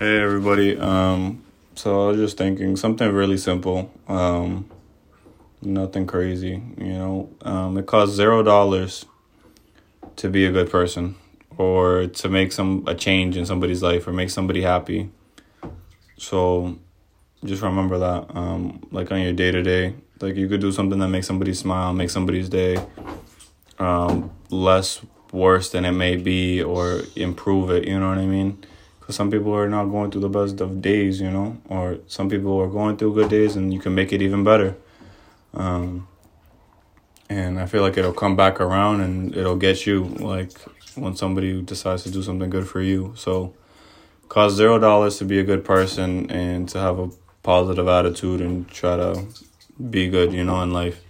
Hey everybody. Um, so I was just thinking something really simple. Um, nothing crazy. You know, um, it costs zero dollars to be a good person, or to make some a change in somebody's life, or make somebody happy. So, just remember that. Um, like on your day to day, like you could do something that makes somebody smile, make somebody's day, um, less worse than it may be, or improve it. You know what I mean? Some people are not going through the best of days, you know, or some people are going through good days and you can make it even better. Um, and I feel like it'll come back around and it'll get you like when somebody decides to do something good for you. So, cost zero dollars to be a good person and to have a positive attitude and try to be good, you know, in life.